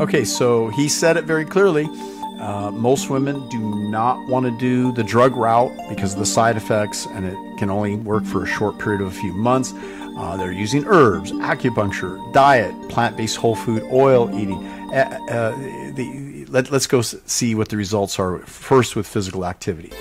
Okay, so he said it very clearly. Uh, most women do not want to do the drug route because of the side effects, and it can only work for a short period of a few months. Uh, they're using herbs, acupuncture, diet, plant based whole food, oil eating. Uh, uh, the, let, let's go see what the results are first with physical activity.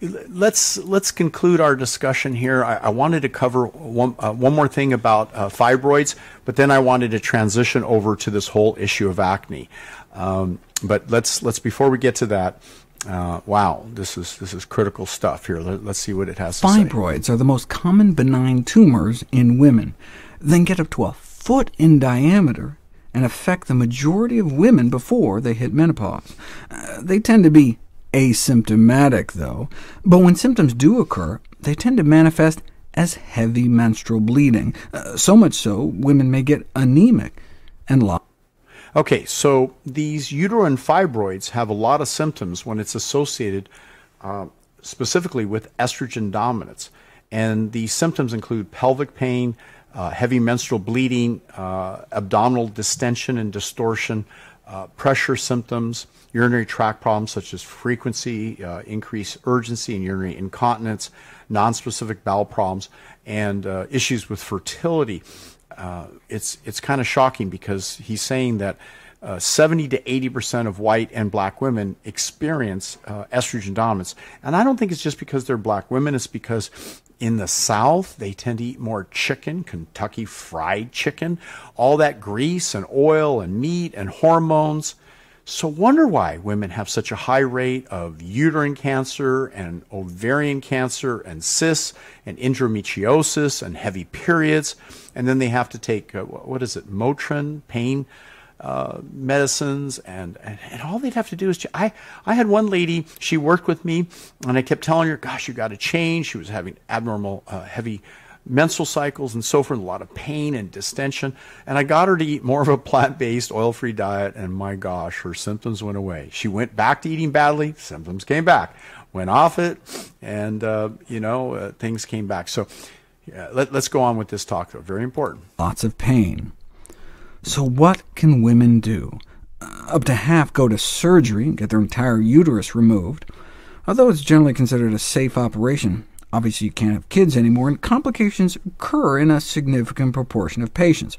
Let's let's conclude our discussion here. I, I wanted to cover one uh, one more thing about uh, fibroids, but then I wanted to transition over to this whole issue of acne. Um, but let's let's before we get to that. Uh, wow, this is this is critical stuff here. Let, us see what it has to say. Fibroids are the most common benign tumors in women. They get up to a foot in diameter and affect the majority of women before they hit menopause. Uh, they tend to be asymptomatic, though, but when symptoms do occur, they tend to manifest as heavy menstrual bleeding, uh, so much so women may get anemic and lie. Okay, so these uterine fibroids have a lot of symptoms when it's associated uh, specifically with estrogen dominance. And these symptoms include pelvic pain, uh, heavy menstrual bleeding, uh, abdominal distension and distortion, uh, pressure symptoms, urinary tract problems such as frequency, uh, increased urgency and urinary incontinence, nonspecific bowel problems, and uh, issues with fertility. Uh, it's it's kind of shocking because he's saying that uh, 70 to 80 percent of white and black women experience uh, estrogen dominance, and I don't think it's just because they're black women. It's because in the South, they tend to eat more chicken, Kentucky fried chicken, all that grease and oil and meat and hormones. So wonder why women have such a high rate of uterine cancer and ovarian cancer and cysts and endometriosis and heavy periods. And then they have to take, uh, what is it, Motrin, pain uh, medicines, and, and, and, all they'd have to do is, I, I had one lady, she worked with me, and I kept telling her, gosh, you got to change. She was having abnormal, uh, heavy menstrual cycles and so forth, a lot of pain and distension. And I got her to eat more of a plant based, oil free diet, and my gosh, her symptoms went away. She went back to eating badly, symptoms came back. Went off it, and, uh, you know, uh, things came back. So yeah, let, let's go on with this talk, though. Very important. Lots of pain. So what can women do? Uh, up to half go to surgery and get their entire uterus removed. Although it's generally considered a safe operation, Obviously, you can't have kids anymore, and complications occur in a significant proportion of patients.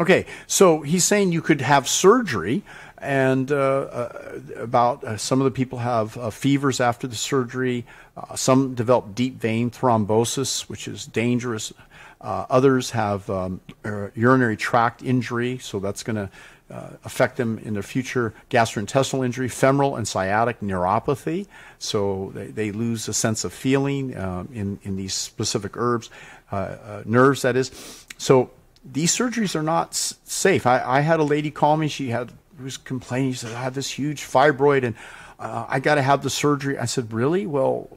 Okay, so he's saying you could have surgery, and uh, uh, about uh, some of the people have uh, fevers after the surgery. Uh, some develop deep vein thrombosis, which is dangerous. Uh, others have um, urinary tract injury, so that's going to uh, affect them in their future gastrointestinal injury, femoral and sciatic neuropathy. So they, they lose a sense of feeling um, in, in these specific herbs, uh, uh, nerves, that is. So these surgeries are not safe. I, I, had a lady call me. She had was complaining. She said, I have this huge fibroid and uh, I got to have the surgery. I said, Really? Well,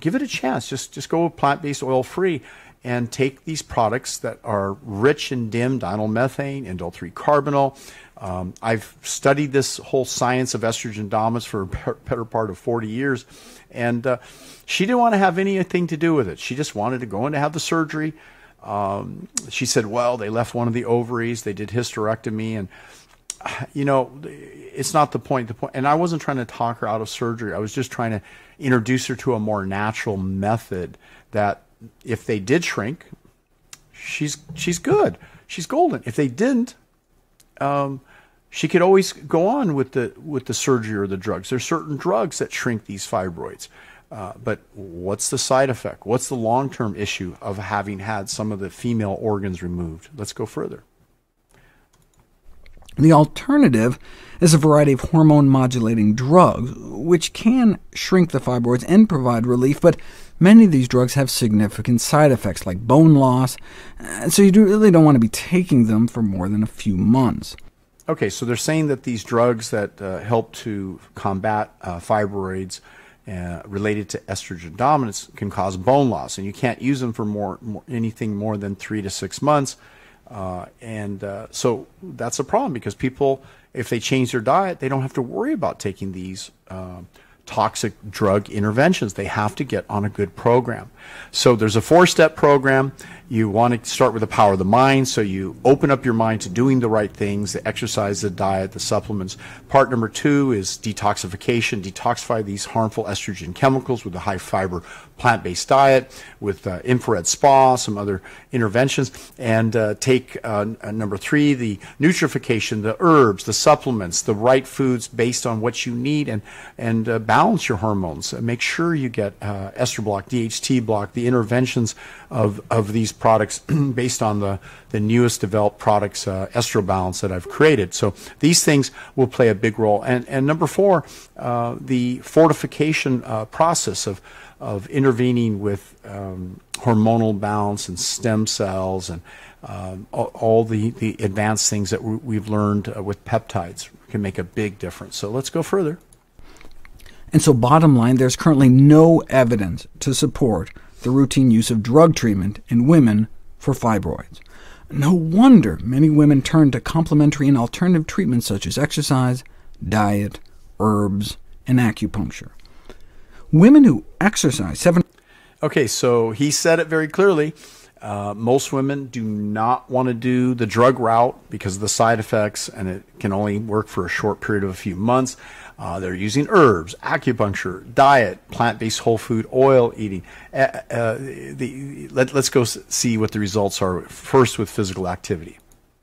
give it a chance. Just, just go plant based, oil free and take these products that are rich in DIM, dinyl methane, indole 3 carbinol. um, I've studied this whole science of estrogen dominance for a better part of 40 years, and uh, she didn't want to have anything to do with it. She just wanted to go in to have the surgery. Um, she said, well, they left one of the ovaries, they did hysterectomy, and you know, it's not the point. The point, and I wasn't trying to talk her out of surgery. I was just trying to introduce her to a more natural method that, if they did shrink, she's she's good, she's golden. If they didn't, um, she could always go on with the with the surgery or the drugs. There's certain drugs that shrink these fibroids. Uh, but what's the side effect? What's the long term issue of having had some of the female organs removed? Let's go further. The alternative is a variety of hormone modulating drugs, which can shrink the fibroids and provide relief, but many of these drugs have significant side effects like bone loss, so you really don't want to be taking them for more than a few months. Okay, so they're saying that these drugs that uh, help to combat uh, fibroids uh, related to estrogen dominance can cause bone loss, and you can't use them for more, more anything more than three to six months. Uh, and uh, so that's a problem because people, if they change their diet, they don't have to worry about taking these uh, toxic drug interventions. They have to get on a good program. So there's a four step program. You want to start with the power of the mind, so you open up your mind to doing the right things the exercise, the diet, the supplements. Part number two is detoxification, detoxify these harmful estrogen chemicals with a high fiber plant based diet, with uh, infrared spa, some other interventions. And uh, take uh, number three, the nutrification, the herbs, the supplements, the right foods based on what you need, and, and uh, balance your hormones. make sure you get uh, ester block, DHT block, the interventions of, of these products based on the, the newest developed products, uh, Balance that I've created. So these things will play a big role. And, and number four, uh, the fortification uh, process of, of intervening with um, hormonal balance and stem cells and um, all, the, the advanced things that we've learned uh, with peptides can make a big difference. So let's go further. And so bottom line, there's currently no evidence to support the routine use of drug treatment in women for fibroids. No wonder many women turn to complementary and alternative treatments such as exercise, diet, herbs, and acupuncture. Women who exercise seven... Okay, so he said it very clearly. Uh, most women do not want to do the drug route because of the side effects, and it can only work for a short period of a few months. Uh, they're using herbs, acupuncture, diet, plant-based whole food, oil eating. Uh, uh, the, let, us go see what the results are first with physical activity.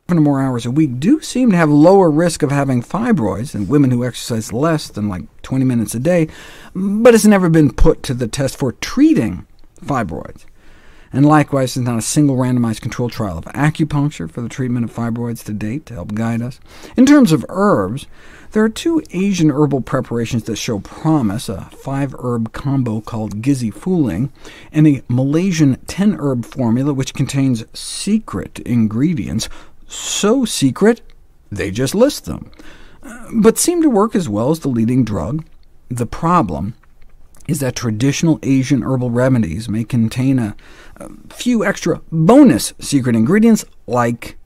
Or more hours a week do seem to have lower risk of having fibroids than women who exercise less than like 20 minutes a day, but it's never been put to the test for treating fibroids. And likewise, there's not a single randomized controlled trial of acupuncture for the treatment of fibroids to date to help guide us. In terms of herbs, there are two Asian herbal preparations that show promise, a five-herb combo called Guizhi Fuling, and a Malaysian 10-herb formula which contains secret ingredients, so secret they just list them, but seem to work as well as the leading drug. The problem is that traditional Asian herbal remedies may contain a, a few extra bonus secret ingredients like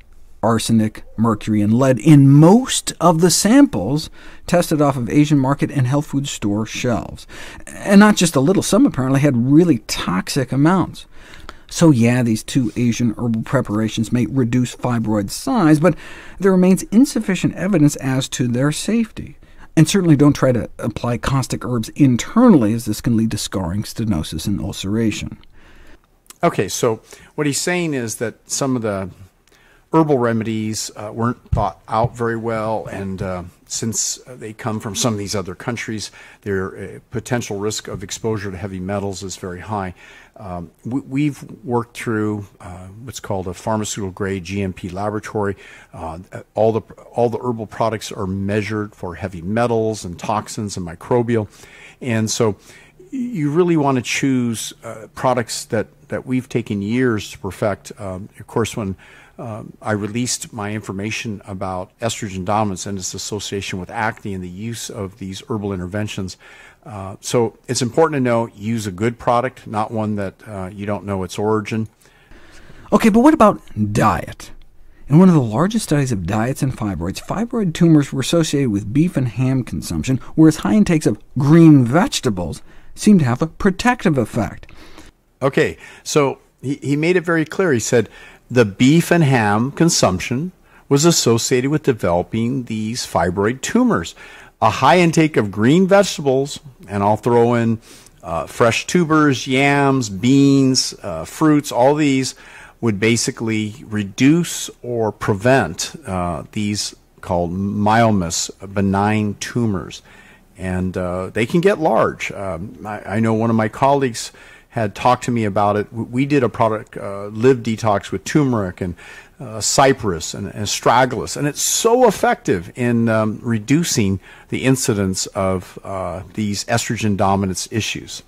arsenic, mercury, and lead in most of the samples tested off of Asian market and health food store shelves. And not just a little, some apparently had really toxic amounts. So yeah, these two Asian herbal preparations may reduce fibroid size, but there remains insufficient evidence as to their safety. And certainly don't try to apply caustic herbs internally, as this can lead to scarring, stenosis, and ulceration. Okay, so what he's saying is that some of the herbal remedies uh, weren't thought out very well, and uh, since they come from some of these other countries, their uh, potential risk of exposure to heavy metals is very high. Um, we, have worked through uh, what's called a pharmaceutical grade GMP laboratory. Uh, all the all the herbal products are measured for heavy metals and toxins and microbial, and so you really want to choose uh, products that that we've taken years to perfect. Um, of course, when um, I released my information about estrogen dominance and its association with acne and the use of these herbal interventions. Uh, so it's important to know, use a good product, not one that uh, you don't know its origin. Okay, but what about diet? In one of the largest studies of diets and fibroids, fibroid tumors were associated with beef and ham consumption, whereas high intakes of green vegetables seem to have a protective effect. Okay, so he, he made it very clear. He said the beef and ham consumption was associated with developing these fibroid tumors a high intake of green vegetables, and I'll throw in uh, fresh tubers, yams, beans, uh, fruits, all these would basically reduce or prevent uh, these called myomas, benign tumors. And uh, they can get large. Um, I, I, know one of my colleagues had talked to me about it. We did a product, uh, Live Detox, with turmeric and uh, cypress and, and, astragalus, and it's so effective in um, reducing the incidence of uh, these estrogen dominance issues.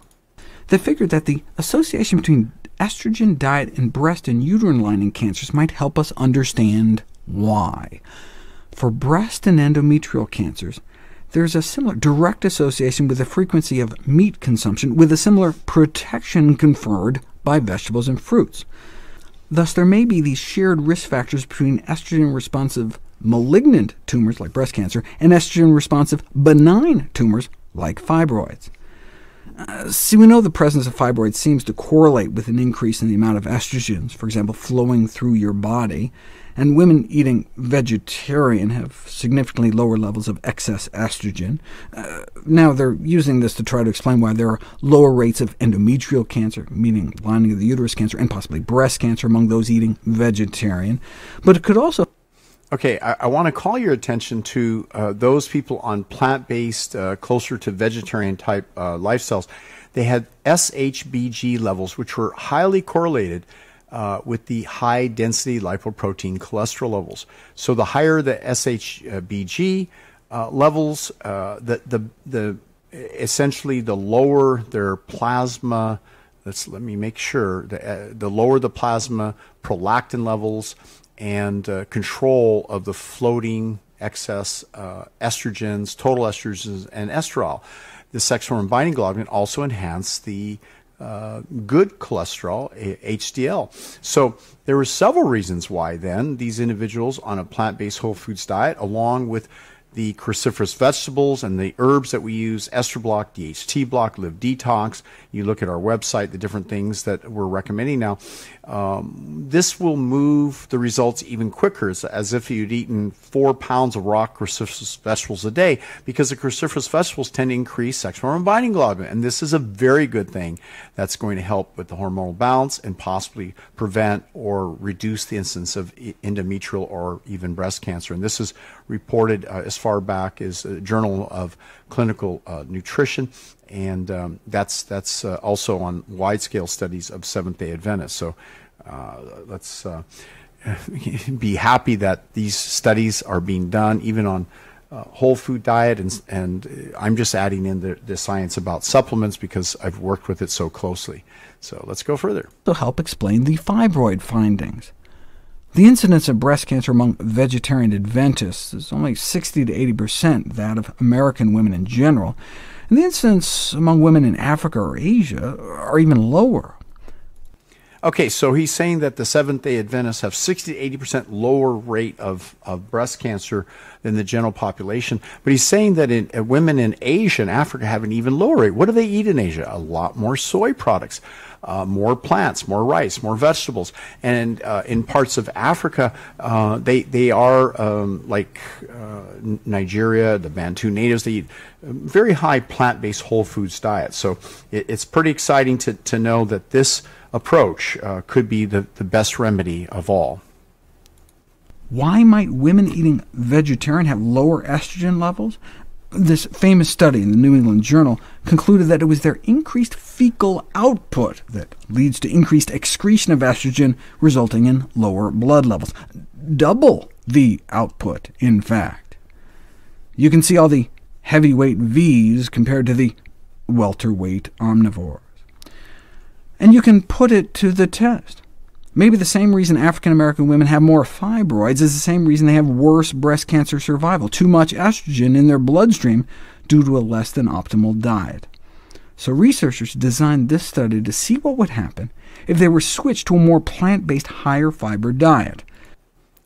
They figured that the association between estrogen diet and breast and uterine lining cancers might help us understand why. For breast and endometrial cancers, there's a similar direct association with the frequency of meat consumption, with a similar protection conferred by vegetables and fruits. Thus, there may be these shared risk factors between estrogen-responsive malignant tumors like breast cancer and estrogen-responsive benign tumors like fibroids. Uh, see, we know the presence of fibroids seems to correlate with an increase in the amount of estrogens, for example, flowing through your body, and women eating vegetarian have significantly lower levels of excess estrogen. Uh, now, they're using this to try to explain why there are lower rates of endometrial cancer, meaning lining of the uterus cancer, and possibly breast cancer among those eating vegetarian. But it could also Okay, I, I want to call your attention to uh, those people on plant-based, uh, closer to vegetarian-type uh, lifestyles. They had SHBG levels, which were highly correlated uh, with the high-density lipoprotein cholesterol levels. So the higher the SHBG uh, levels, uh, the, the, the essentially the lower their plasma. Let's let me make sure the, the lower the plasma prolactin levels and uh, control of the floating excess uh, estrogens, total estrogens, and estrol. The sex hormone binding globulin also enhance the uh, good cholesterol, HDL. So there were several reasons why then these individuals on a plant-based whole foods diet, along with the cruciferous vegetables and the herbs that we use, Ester Block, DHT Block, Live Detox. You look at our website, the different things that we're recommending now. Um, this will move the results even quicker, as, as if you'd eaten four pounds of raw cruciferous vegetables a day, because the cruciferous vegetables tend to increase sex hormone binding globulin. And this is a very good thing that's going to help with the hormonal balance and possibly prevent or reduce the incidence of endometrial or even breast cancer. And this is reported uh, as far back as a Journal of Clinical uh, Nutrition, and um, that's that's uh, also on wide scale studies of Seventh Day Adventists. So uh, let's uh, be happy that these studies are being done, even on uh, whole food diet, and, and I'm just adding in the, the science about supplements because I've worked with it so closely. So let's go further. To help explain the fibroid findings. The incidence of breast cancer among vegetarian Adventists is only 60 to 80% that of American women in general, and the incidence among women in Africa or Asia are even lower. Okay, so he's saying that the Seventh-day Adventists have 60 to 80% lower rate of, of breast cancer than the general population, but he's saying that in, uh, women in Asia and Africa have an even lower rate. What do they eat in Asia? A lot more soy products uh, more plants, more rice, more vegetables. And uh, in parts of Africa, uh, they they are um, like uh, Nigeria, the Bantu natives. They eat very high plant-based whole foods diet. So it, it's pretty exciting to to know that this approach uh, could be the, the best remedy of all. Why might women eating vegetarian have lower estrogen levels? This famous study in the New England Journal concluded that it was their increased fecal output that leads to increased excretion of estrogen, resulting in lower blood levels. Double the output, in fact. You can see all the heavyweight Vs compared to the welterweight omnivores. And you can put it to the test. Maybe the same reason African-American women have more fibroids is the same reason they have worse breast cancer survival, too much estrogen in their bloodstream due to a less than optimal diet. So researchers designed this study to see what would happen if they were switched to a more plant-based, higher fiber diet.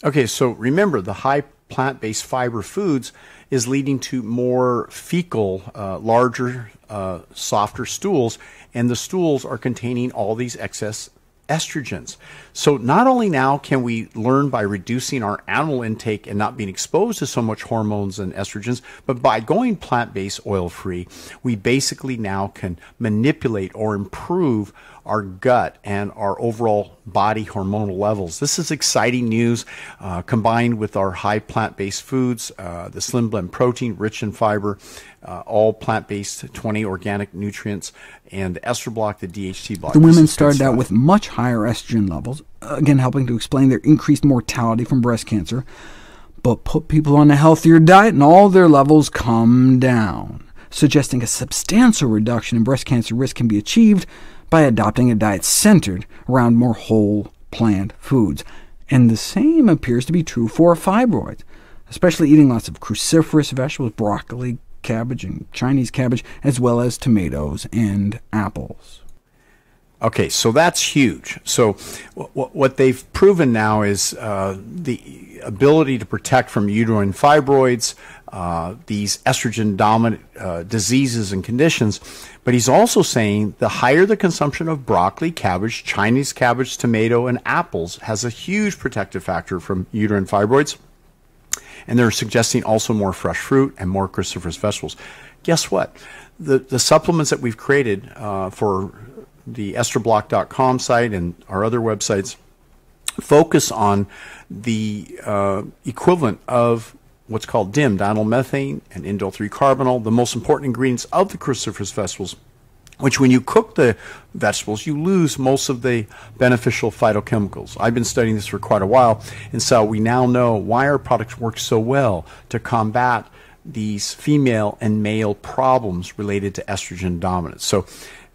Okay, so remember, the high plant-based fiber foods is leading to more fecal, uh, larger, uh, softer stools, and the stools are containing all these excess estrogens. So not only now can we learn by reducing our animal intake and not being exposed to so much hormones and estrogens, but by going plant-based oil-free, we basically now can manipulate or improve our gut and our overall body hormonal levels. This is exciting news uh, combined with our high plant-based foods, uh, the Slim Blend protein rich in fiber, uh, all plant-based 20 organic nutrients, and the ester block, the DHT block. The women started out with much higher estrogen levels, again helping to explain their increased mortality from breast cancer, but put people on a healthier diet and all their levels come down, suggesting a substantial reduction in breast cancer risk can be achieved by adopting a diet centered around more whole plant foods. And the same appears to be true for fibroids, especially eating lots of cruciferous vegetables, broccoli, cabbage, and Chinese cabbage, as well as tomatoes and apples. Okay, so that's huge. So what they've proven now is uh, the ability to protect from uterine fibroids, uh, these estrogen dominant uh, diseases and conditions. But he's also saying the higher the consumption of broccoli, cabbage, Chinese cabbage, tomato, and apples has a huge protective factor from uterine fibroids. And they're suggesting also more fresh fruit and more cruciferous vegetables. Guess what? The, the supplements that we've created uh, for the esterblock.com site and our other websites focus on the uh, equivalent of what's called DIM, methane, and indole 3 carbinol, the most important ingredients of the cruciferous vegetables, which when you cook the vegetables, you lose most of the beneficial phytochemicals. I've been studying this for quite a while, and so we now know why our products work so well to combat these female and male problems related to estrogen dominance. So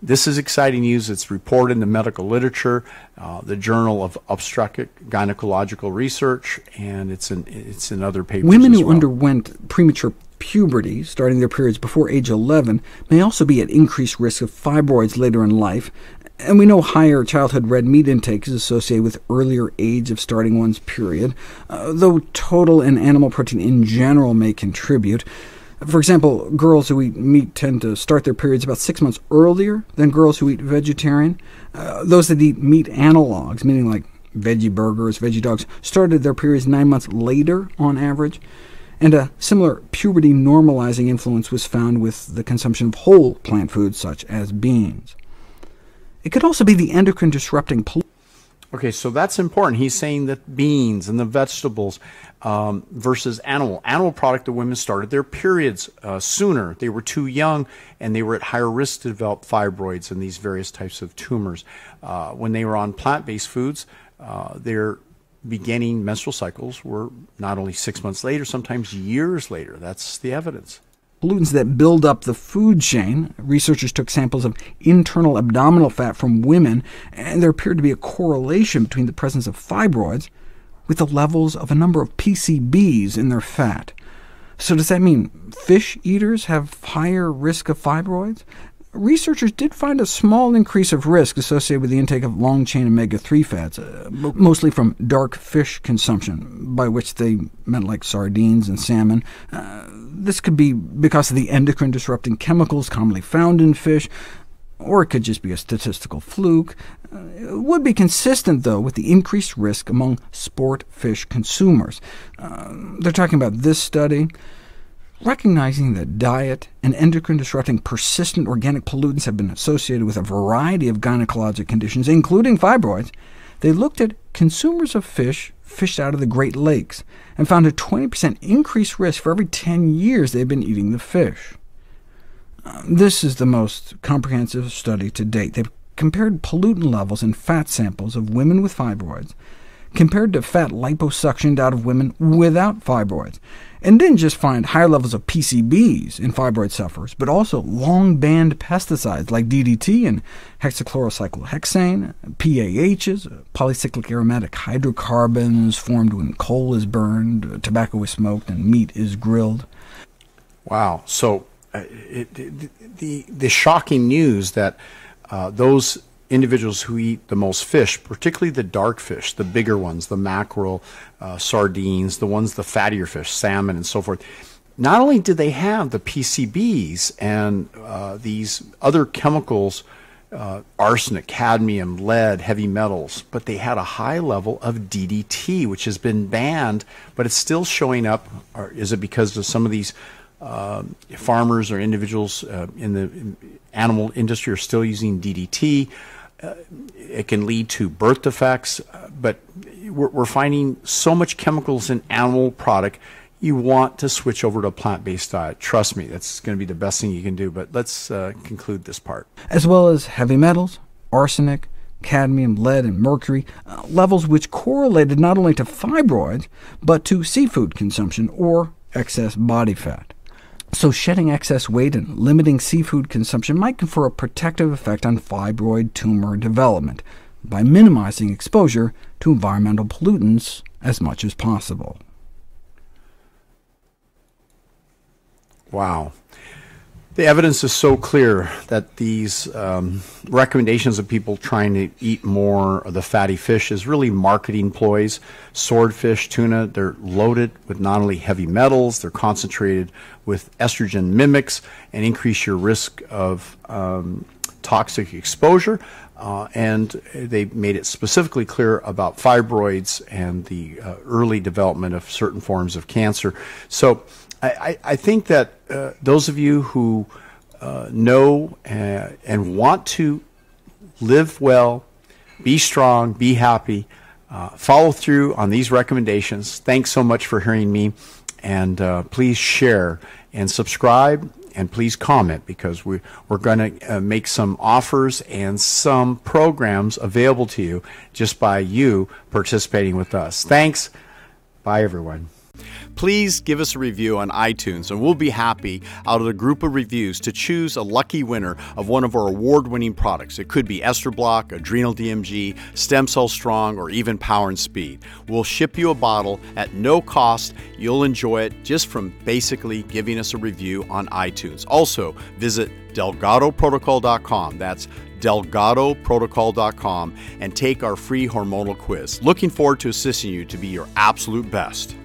this is exciting news. It's reported in the medical literature, uh, the Journal of Obstetric Gynecological Research, and it's in it's in other papers. Women who well. underwent premature puberty, starting their periods before age 11, may also be at increased risk of fibroids later in life, and we know higher childhood red meat intake is associated with earlier age of starting one's period, uh, though total and animal protein in general may contribute. For example, girls who eat meat tend to start their periods about six months earlier than girls who eat vegetarian. Uh, those that eat meat analogs, meaning like veggie burgers, veggie dogs, started their periods nine months later on average. And a similar puberty normalizing influence was found with the consumption of whole plant foods such as beans. It could also be the endocrine disrupting Okay, so that's important. He's saying that beans and the vegetables um, versus animal. Animal product, the women started their periods uh, sooner. They were too young, and they were at higher risk to develop fibroids and these various types of tumors. Uh, when they were on plant-based foods, uh, their beginning menstrual cycles were not only six months later, sometimes years later. That's the evidence pollutants that build up the food chain. Researchers took samples of internal abdominal fat from women, and there appeared to be a correlation between the presence of fibroids with the levels of a number of PCBs in their fat. So does that mean fish eaters have higher risk of fibroids? researchers did find a small increase of risk associated with the intake of long-chain omega-3 fats, uh, mostly from dark fish consumption, by which they meant like sardines and salmon. Uh, this could be because of the endocrine-disrupting chemicals commonly found in fish, or it could just be a statistical fluke. Uh, it would be consistent, though, with the increased risk among sport fish consumers. Uh, they're talking about this study. Recognizing that diet and endocrine-disrupting persistent organic pollutants have been associated with a variety of gynecologic conditions, including fibroids, they looked at consumers of fish fished out of the Great Lakes, and found a 20% increased risk for every 10 years they've been eating the fish. This is the most comprehensive study to date. They've compared pollutant levels in fat samples of women with fibroids compared to fat liposuctioned out of women without fibroids, and didn't just find higher levels of PCBs in fibroid sufferers, but also long-banned pesticides like DDT and hexachlorocyclohexane, PAHs, polycyclic aromatic hydrocarbons formed when coal is burned, tobacco is smoked, and meat is grilled. Wow. So it, it, the, the shocking news that uh, those individuals who eat the most fish, particularly the dark fish, the bigger ones, the mackerel, uh, sardines, the ones, the fattier fish, salmon, and so forth, not only did they have the PCBs and uh, these other chemicals, uh, arsenic, cadmium, lead, heavy metals, but they had a high level of DDT, which has been banned, but it's still showing up. Or is it because of some of these uh, farmers or individuals uh, in the animal industry are still using DDT? Uh, it can lead to birth defects, uh, but we're, we're, finding so much chemicals in animal product, you want to switch over to a plant-based diet. Trust me, that's going to be the best thing you can do, but let's uh, conclude this part. As well as heavy metals, arsenic, cadmium, lead, and mercury, uh, levels which correlated not only to fibroids, but to seafood consumption or excess body fat. So shedding excess weight and limiting seafood consumption might confer a protective effect on fibroid tumor development by minimizing exposure to environmental pollutants as much as possible. Wow. The evidence is so clear that these um, recommendations of people trying to eat more of the fatty fish is really marketing ploys. Swordfish, tuna, they're loaded with not only heavy metals, they're concentrated with estrogen mimics and increase your risk of um, toxic exposure. Uh, and they made it specifically clear about fibroids and the uh, early development of certain forms of cancer. So I, I think that uh, those of you who uh, know uh, and want to live well, be strong, be happy, uh, follow through on these recommendations. Thanks so much for hearing me, and uh, please share and subscribe. And please comment because we, we're going to uh, make some offers and some programs available to you just by you participating with us. Thanks. Bye, everyone please give us a review on iTunes, and we'll be happy out of the group of reviews to choose a lucky winner of one of our award winning products. It could be Ester Block, Adrenal DMG, Stem Cell Strong, or even Power and Speed. We'll ship you a bottle at no cost. You'll enjoy it just from basically giving us a review on iTunes. Also, visit DelgadoProtocol.com. That's DelgadoProtocol.com and take our free hormonal quiz. Looking forward to assisting you to be your absolute best.